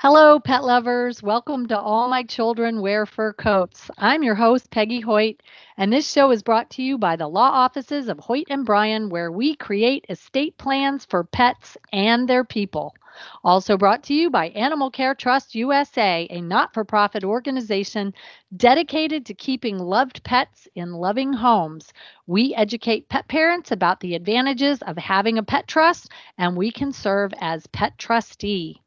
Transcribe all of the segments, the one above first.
Hello, pet lovers. Welcome to All My Children Wear Fur Coats. I'm your host, Peggy Hoyt, and this show is brought to you by the law offices of Hoyt and Bryan, where we create estate plans for pets and their people. Also brought to you by Animal Care Trust USA, a not for profit organization dedicated to keeping loved pets in loving homes. We educate pet parents about the advantages of having a pet trust, and we can serve as pet trustee.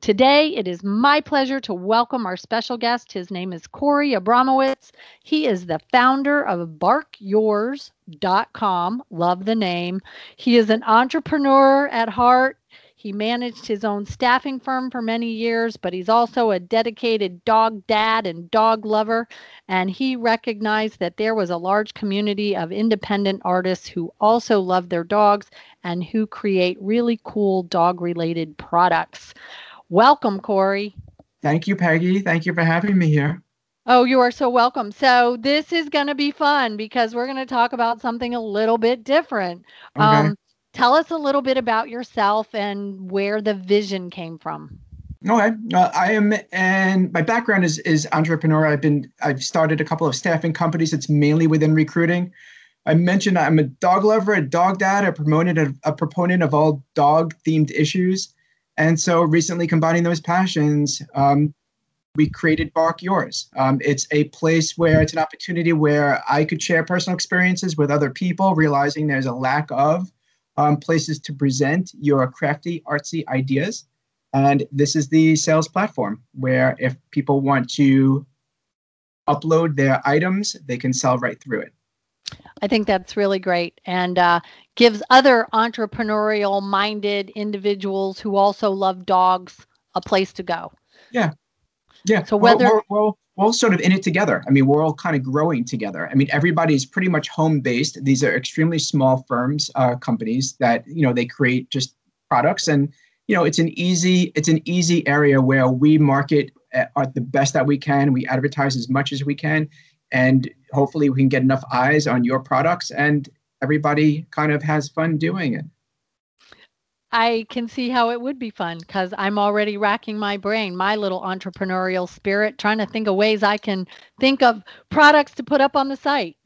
Today, it is my pleasure to welcome our special guest. His name is Corey Abramowitz. He is the founder of barkyours.com. Love the name. He is an entrepreneur at heart. He managed his own staffing firm for many years, but he's also a dedicated dog dad and dog lover. And he recognized that there was a large community of independent artists who also love their dogs and who create really cool dog related products. Welcome, Corey. Thank you, Peggy. Thank you for having me here. Oh, you are so welcome. So, this is going to be fun because we're going to talk about something a little bit different. Okay. Um, tell us a little bit about yourself and where the vision came from. Okay, uh, I am, and my background is is entrepreneur. I've been I've started a couple of staffing companies. It's mainly within recruiting. I mentioned I'm a dog lover, a dog dad, a proponent of, a proponent of all dog themed issues. And so recently combining those passions, um, we created Bark Yours. Um, it's a place where it's an opportunity where I could share personal experiences with other people, realizing there's a lack of um, places to present your crafty, artsy ideas. And this is the sales platform where if people want to upload their items, they can sell right through it. I think that's really great and uh, gives other entrepreneurial minded individuals who also love dogs a place to go. Yeah. Yeah. So whether we're, we're, we're, we're all sort of in it together. I mean, we're all kind of growing together. I mean, everybody's pretty much home based. These are extremely small firms, uh, companies that, you know, they create just products and, you know, it's an easy, it's an easy area where we market at, at the best that we can. We advertise as much as we can and hopefully we can get enough eyes on your products and everybody kind of has fun doing it I can see how it would be fun because I'm already racking my brain, my little entrepreneurial spirit, trying to think of ways I can think of products to put up on the site.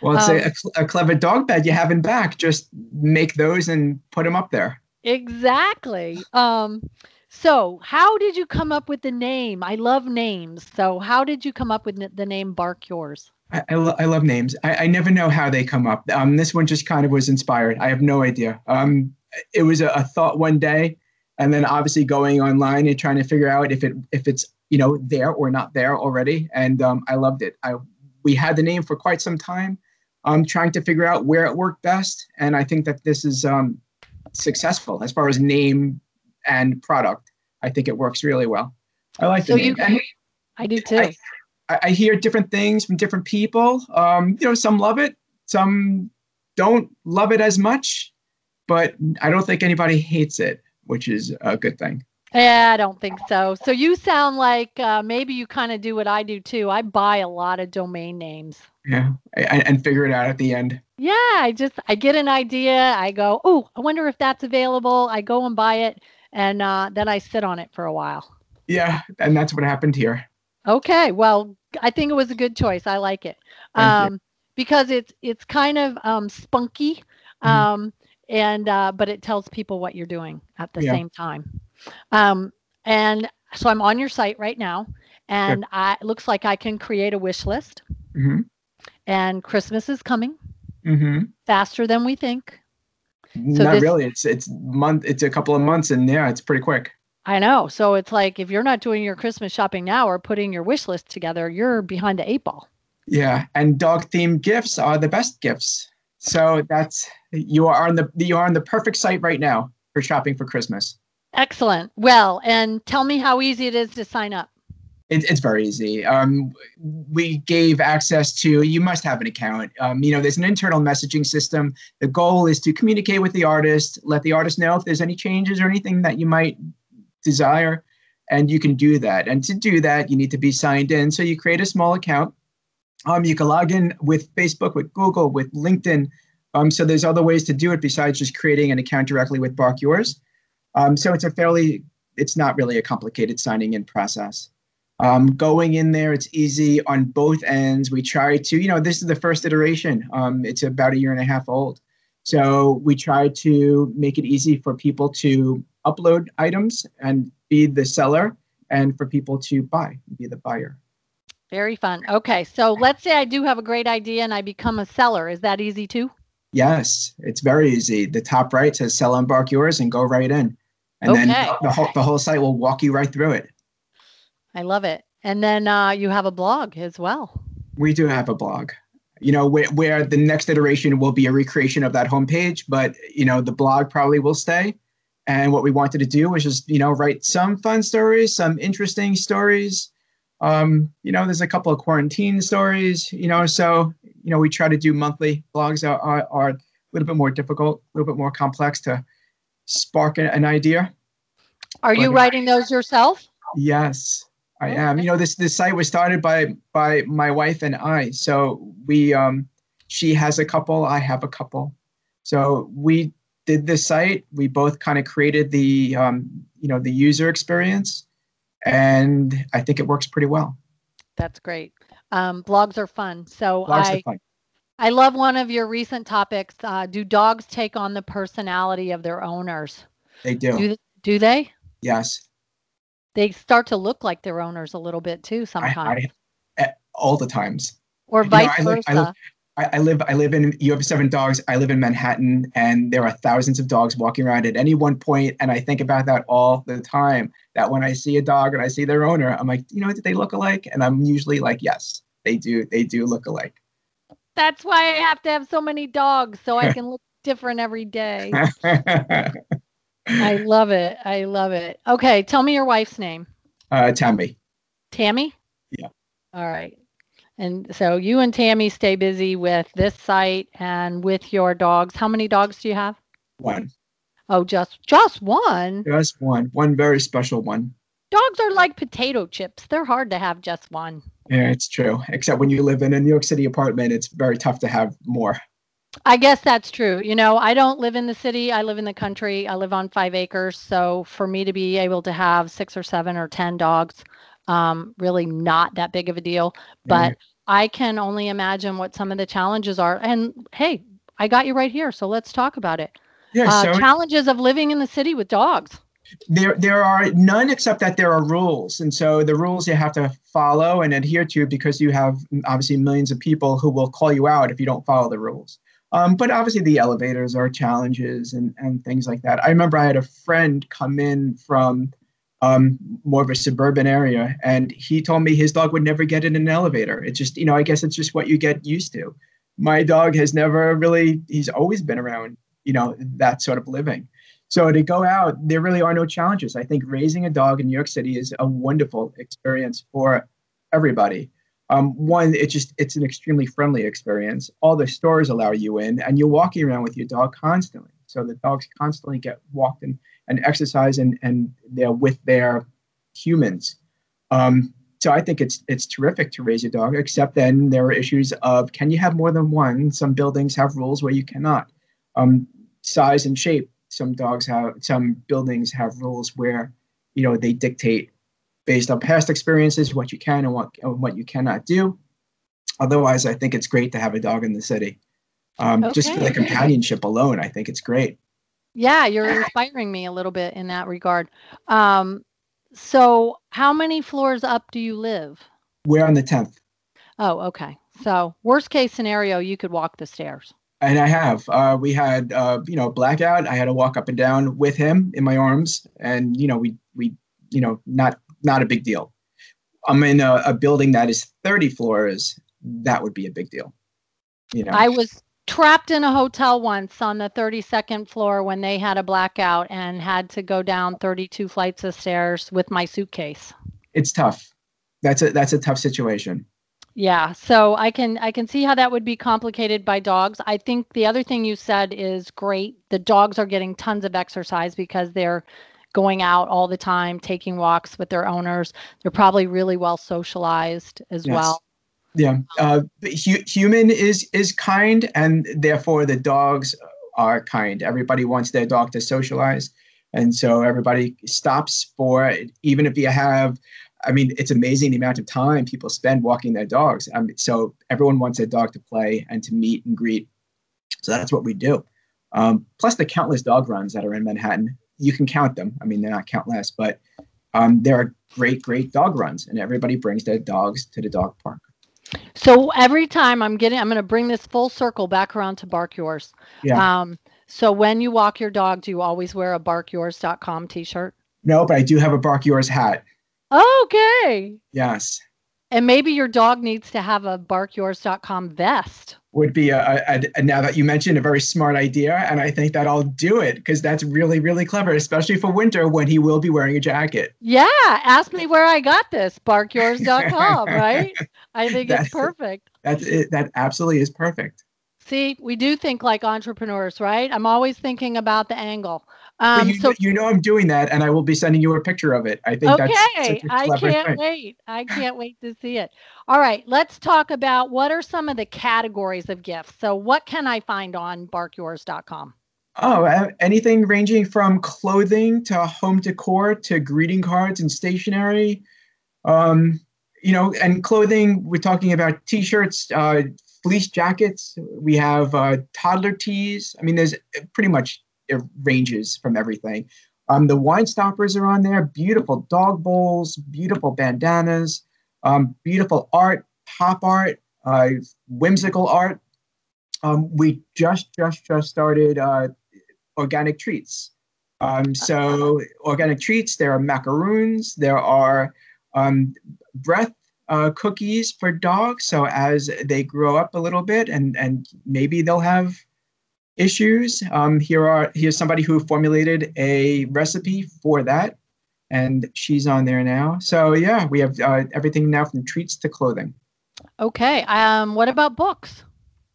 Well, it's um, a, a, clever dog bed you have in back. Just make those and put them up there. Exactly. Um, so, how did you come up with the name? I love names. So, how did you come up with the name Bark Yours? I, I, lo- I love names. I, I, never know how they come up. Um, this one just kind of was inspired. I have no idea. Um, it was a, a thought one day, and then obviously going online and trying to figure out if it if it's you know there or not there already. And um, I loved it. I we had the name for quite some time. Um, trying to figure out where it worked best, and I think that this is um, successful as far as name and product. I think it works really well. I like so. You, I do too. I, I, hear different things from different people. Um, you know, some love it, some don't love it as much, but I don't think anybody hates it, which is a good thing. Yeah, I don't think so. So you sound like uh, maybe you kind of do what I do too. I buy a lot of domain names. Yeah, and, and figure it out at the end. Yeah, I just I get an idea. I go, oh, I wonder if that's available. I go and buy it, and uh, then I sit on it for a while. Yeah, and that's what happened here. Okay, well, I think it was a good choice. I like it um, because it's it's kind of um, spunky, mm-hmm. And uh, but it tells people what you're doing at the yeah. same time. Um, and so I'm on your site right now, and I, it looks like I can create a wish list. Mm-hmm. And Christmas is coming mm-hmm. faster than we think. So Not this, really. It's it's month. It's a couple of months, and yeah, it's pretty quick. I know. So it's like if you're not doing your Christmas shopping now or putting your wish list together, you're behind the eight ball. Yeah, and dog themed gifts are the best gifts. So that's you are on the you are on the perfect site right now for shopping for Christmas. Excellent. Well, and tell me how easy it is to sign up. It, it's very easy. Um, we gave access to, you must have an account. Um, you know, there's an internal messaging system. The goal is to communicate with the artist, let the artist know if there's any changes or anything that you might desire, and you can do that. And to do that, you need to be signed in. So you create a small account. Um, you can log in with Facebook, with Google, with LinkedIn. Um, so there's other ways to do it besides just creating an account directly with Bark Yours. Um, so it's a fairly it's not really a complicated signing in process. Um, going in there, it's easy on both ends. We try to, you know, this is the first iteration. Um, it's about a year and a half old. So we try to make it easy for people to upload items and be the seller and for people to buy, be the buyer. Very fun. Okay, so let's say I do have a great idea and I become a seller. Is that easy too? Yes, it's very easy. The top right says sell embark yours and go right in. And okay. then the whole, the whole site will walk you right through it. I love it. And then uh, you have a blog as well. We do have a blog. You know, where, where the next iteration will be a recreation of that homepage, but you know, the blog probably will stay. And what we wanted to do was just, you know, write some fun stories, some interesting stories. Um, you know, there's a couple of quarantine stories, you know, so, you know, we try to do monthly blogs are, are, are a little bit more difficult, a little bit more complex to spark an idea. Are you writing those yourself? Yes. I am. You know, this this site was started by by my wife and I. So we um she has a couple, I have a couple. So we did this site. We both kind of created the um, you know, the user experience and I think it works pretty well. That's great. Um, blogs are fun. So blogs I fun. I love one of your recent topics. Uh, do dogs take on the personality of their owners? They do. Do, do they? Yes they start to look like their owners a little bit too sometimes. I, I, all the times. Or vice know, I versa. Live, I, I live, I live in. You have seven dogs. I live in Manhattan, and there are thousands of dogs walking around at any one point, and I think about that all the time. That when I see a dog and I see their owner, I'm like, you know, do they look alike? And I'm usually like, yes, they do. They do look alike. That's why I have to have so many dogs, so I can look different every day. I love it. I love it. Okay, tell me your wife's name. Uh, Tammy. Tammy? Yeah. All right. And so you and Tammy stay busy with this site and with your dogs. How many dogs do you have? One. Oh, just just one. Just one. One very special one. Dogs are like potato chips. They're hard to have just one. Yeah, it's true. Except when you live in a New York City apartment, it's very tough to have more. I guess that's true. You know, I don't live in the city. I live in the country. I live on five acres. So for me to be able to have six or seven or 10 dogs, um, really not that big of a deal. But mm-hmm. I can only imagine what some of the challenges are. And hey, I got you right here. So let's talk about it. Yeah, uh, so challenges of living in the city with dogs. There, there are none except that there are rules, and so the rules you have to follow and adhere to because you have obviously millions of people who will call you out if you don't follow the rules. Um, but obviously, the elevators are challenges and, and things like that. I remember I had a friend come in from um, more of a suburban area, and he told me his dog would never get in an elevator. It's just, you know, I guess it's just what you get used to. My dog has never really, he's always been around, you know, that sort of living. So to go out, there really are no challenges. I think raising a dog in New York City is a wonderful experience for everybody. Um, one, it's just it's an extremely friendly experience. All the stores allow you in, and you're walking around with your dog constantly. So the dogs constantly get walked and, and exercise, and and they're with their humans. Um, so I think it's it's terrific to raise a dog. Except then there are issues of can you have more than one? Some buildings have rules where you cannot. Um, size and shape. Some dogs have some buildings have rules where you know they dictate based on past experiences, what you can and what, and what you cannot do. Otherwise, I think it's great to have a dog in the city. Um, okay. Just for the companionship alone, I think it's great. Yeah, you're inspiring me a little bit in that regard. Um, so, how many floors up do you live? We're on the 10th. Oh, okay. So, worst case scenario, you could walk the stairs. And I have. Uh, we had, uh, you know, blackout. I had to walk up and down with him in my arms, and you know, we we, you know, not not a big deal. I'm in a, a building that is 30 floors. That would be a big deal. You know, I was trapped in a hotel once on the 32nd floor when they had a blackout and had to go down 32 flights of stairs with my suitcase. It's tough. That's a that's a tough situation. Yeah, so I can I can see how that would be complicated by dogs. I think the other thing you said is great. The dogs are getting tons of exercise because they're going out all the time, taking walks with their owners. They're probably really well socialized as yes. well. Yeah, uh, hu- human is is kind, and therefore the dogs are kind. Everybody wants their dog to socialize. And so everybody stops for it, even if you have I mean, it's amazing the amount of time people spend walking their dogs. Um, so everyone wants their dog to play and to meet and greet. So that's what we do. Um, plus the countless dog runs that are in Manhattan. You can count them. I mean, they're not countless, but um, there are great, great dog runs, and everybody brings their dogs to the dog park. So every time I'm getting, I'm going to bring this full circle back around to Bark Yours. Yeah. Um, so when you walk your dog, do you always wear a barkyours.com t-shirt? No, but I do have a Bark Yours hat. Okay. Yes. And maybe your dog needs to have a barkyours.com vest. Would be a, a, a, now that you mentioned a very smart idea, and I think that I'll do it because that's really really clever, especially for winter when he will be wearing a jacket. Yeah, ask me where I got this barkyours.com, right? I think it's perfect. That's it, that absolutely is perfect. See, we do think like entrepreneurs, right? I'm always thinking about the angle. Um, you, so you know I'm doing that, and I will be sending you a picture of it. I think that's okay, I can't thing. wait. I can't wait to see it. All right, let's talk about what are some of the categories of gifts. So, what can I find on barkyours.com? Oh, anything ranging from clothing to home decor to greeting cards and stationery. Um, you know, and clothing. We're talking about t-shirts, uh, fleece jackets. We have uh, toddler tees. I mean, there's pretty much it ranges from everything. Um, the wine stoppers are on there, beautiful dog bowls, beautiful bandanas, um, beautiful art, pop art, uh, whimsical art. Um, we just just just started uh, organic treats. Um, so organic treats, there are macaroons, there are um, breath uh, cookies for dogs. So as they grow up a little bit, and and maybe they'll have issues. Um, here are here's somebody who formulated a recipe for that, and she's on there now. So yeah, we have uh, everything now from treats to clothing. Okay. Um, what about books?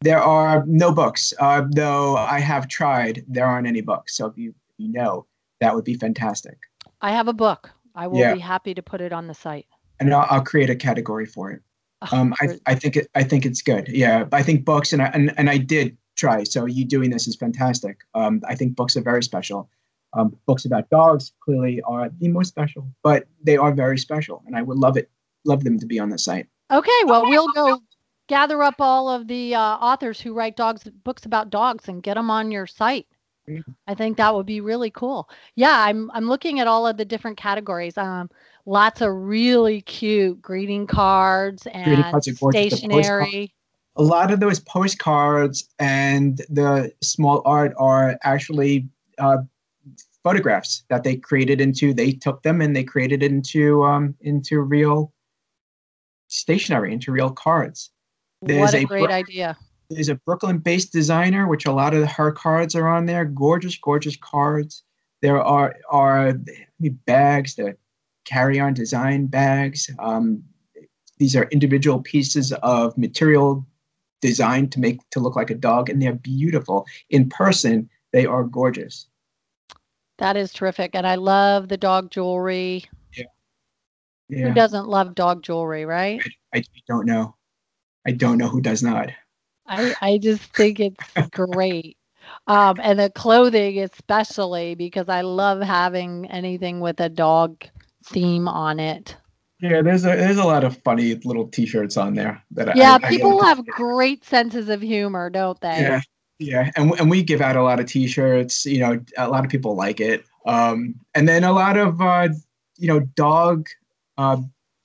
There are no books, uh, though I have tried. There aren't any books. So if you, you know, that would be fantastic. I have a book. I will yeah. be happy to put it on the site. And I'll, I'll create a category for it. Oh, um, I, I think it, I think it's good. Yeah, I think books and I, and, and I did try. So you doing this is fantastic. Um, I think books are very special. Um, books about dogs clearly are the most special, but they are very special, and I would love it, love them to be on the site. Okay, well we'll go gather up all of the uh, authors who write dogs books about dogs and get them on your site. I think that would be really cool. Yeah, I'm I'm looking at all of the different categories. Um, lots of really cute greeting cards and greeting cards stationery a lot of those postcards and the small art are actually uh, photographs that they created into. They took them and they created it into um, into real stationery, into real cards. There's what a, a great Bro- idea! There's a Brooklyn-based designer, which a lot of her cards are on there. Gorgeous, gorgeous cards. There are are bags, the carry-on design bags. Um, these are individual pieces of material designed to make to look like a dog, and they're beautiful in person. They are gorgeous. That is terrific, and I love the dog jewelry. Yeah. yeah. Who doesn't love dog jewelry, right? I, I don't know. I don't know who does not. I I just think it's great. Um, and the clothing especially because I love having anything with a dog theme on it. Yeah, there's a there's a lot of funny little T-shirts on there that yeah, I, people I have great senses of humor, don't they? Yeah, yeah, and and we give out a lot of T-shirts. You know, a lot of people like it. Um, and then a lot of uh, you know dog. Uh,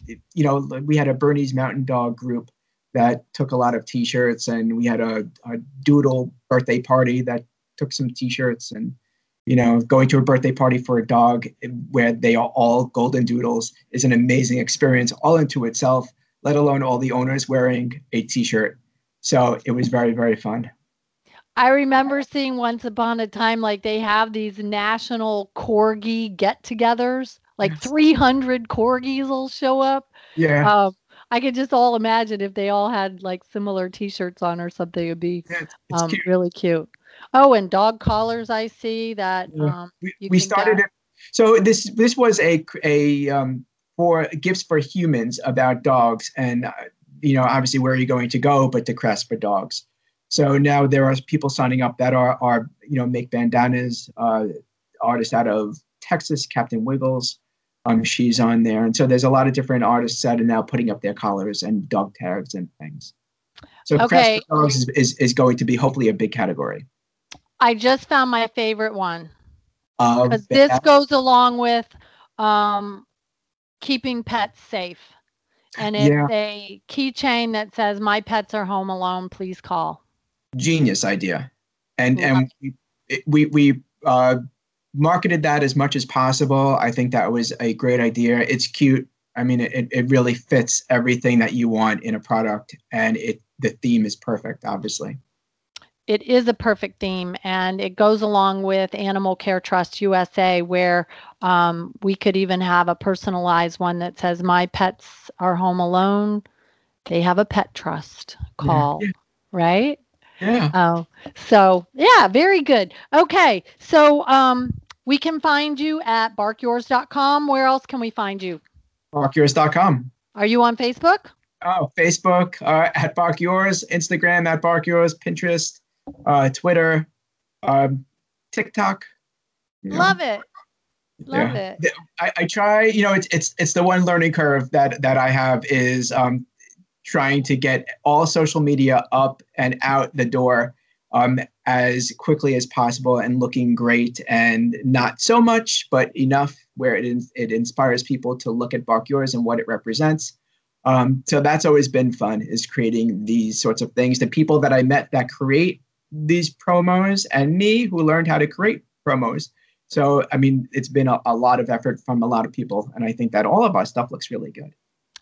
you know, we had a Bernese Mountain Dog group that took a lot of T-shirts, and we had a, a doodle birthday party that took some T-shirts and you know, going to a birthday party for a dog where they are all golden doodles is an amazing experience all into itself, let alone all the owners wearing a t-shirt. So it was very, very fun. I remember seeing once upon a time like they have these national corgi get-togethers, like 300 corgis will show up. Yeah. Um, I could just all imagine if they all had like similar T-shirts on or something. It'd be yeah, um, cute. really cute. Oh, and dog collars. I see that. Um, we, we started it. So this this was a a um, for gifts for humans about dogs, and uh, you know obviously where are you going to go but to Crest for dogs. So now there are people signing up that are are you know make bandanas, uh, artist out of Texas, Captain Wiggles. Um, she's on there, and so there's a lot of different artists that are now putting up their collars and dog tags and things. So Okay. dogs is, is is going to be hopefully a big category. I just found my favorite one because the- this goes along with um, keeping pets safe. And it's Yeah. a keychain that says, My pets are home alone. Please call. genius idea, and Love and we we we uh, marketed that as much as possible. I think that was a great idea. It's cute. I mean, it, it really fits everything that you want in a product, and it the theme is perfect. Obviously, It is a perfect theme, and it goes along with Animal Care Trust USA, where um, we could even have a personalized one that says, My pets are home alone. They have a pet trust. Call. yeah. Right? yeah. Oh, so yeah, very good. Okay, so um, we can find you at barkyours.com. Where else can we find you? Barkyours.com. Are you on Facebook? Oh, Facebook uh, at Bark Yours, Instagram at Bark Yours, Pinterest, uh, Twitter, um, TikTok. you know. Love it. Love Yeah. it. I, I try, you know, it's it's it's the one learning curve that that I have is um, trying to get all social media up and out the door um, as quickly as possible and looking great and not so much, but enough where it in, it inspires people to look at Bark Yours and what it represents. Um, so that's always been fun is creating these sorts of things. The people that I met that create these promos and me who learned how to create promos. So, I mean, it's been a, a lot of effort from a lot of people. And I think that all of our stuff looks really good.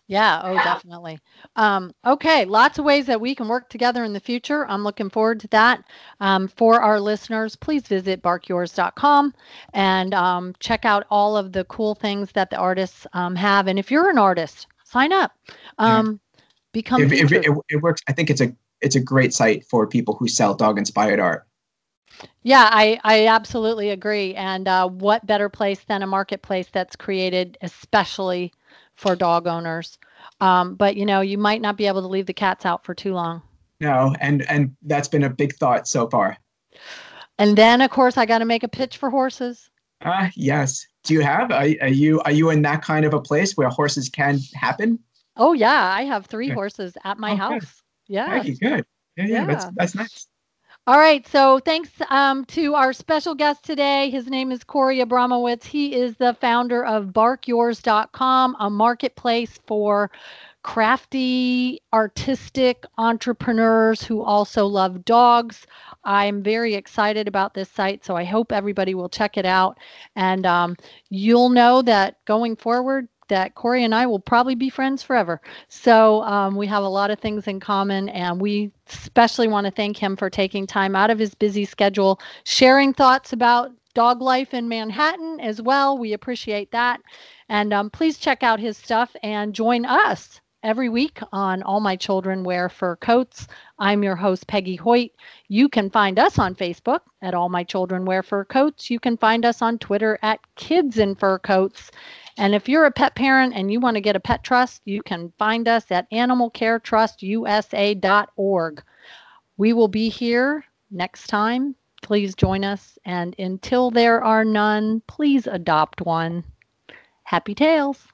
Yeah, oh, definitely. Um, okay, lots of ways that we can work together in the future. I'm looking forward to that. Um, for our listeners, please visit barkyours.com and um, check out all of the cool things that the artists um, have. And if you're an artist, sign up. Yeah. Um, Become It, it, featured. it, it works. I think it's a it's a great site for people who sell dog inspired art. Yeah, I, I absolutely agree. And uh, what better place than a marketplace that's created especially for dog owners? Um, but you know, you might not be able to leave the cats out for too long. No, and and that's been a big thought so far. And then, of course, I got to make a pitch for horses. Ah, yes. Do you have? Are, are you are you in that kind of a place where horses can happen? Oh yeah, I have three horses at my Oh, good. house. Yeah. Very good. Yeah, yeah, that's that's nice. All right. So thanks um, to our special guest today. His name is Corey Abramowitz. He is the founder of BarkYours.com, a marketplace for crafty, artistic entrepreneurs who also love dogs. I'm very excited about this site, so I hope everybody will check it out. And um, you'll know that going forward, that Corey and I will probably be friends forever. So um, we have a lot of things in common, and we especially want to thank him for taking time out of his busy schedule, sharing thoughts about dog life in Manhattan as well. We appreciate that. And um, please check out his stuff and join us every week on All My Children Wear Fur Coats. I'm your host, Peggy Hoyt. You can find us on Facebook at All My Children Wear Fur Coats. You can find us on Twitter at Kids in Fur Coats. And if you're a pet parent and you want to get a pet trust, you can find us at animalcaretrustusa.org. We will be here next time. Please join us. And until there are none, please adopt one. Happy tails.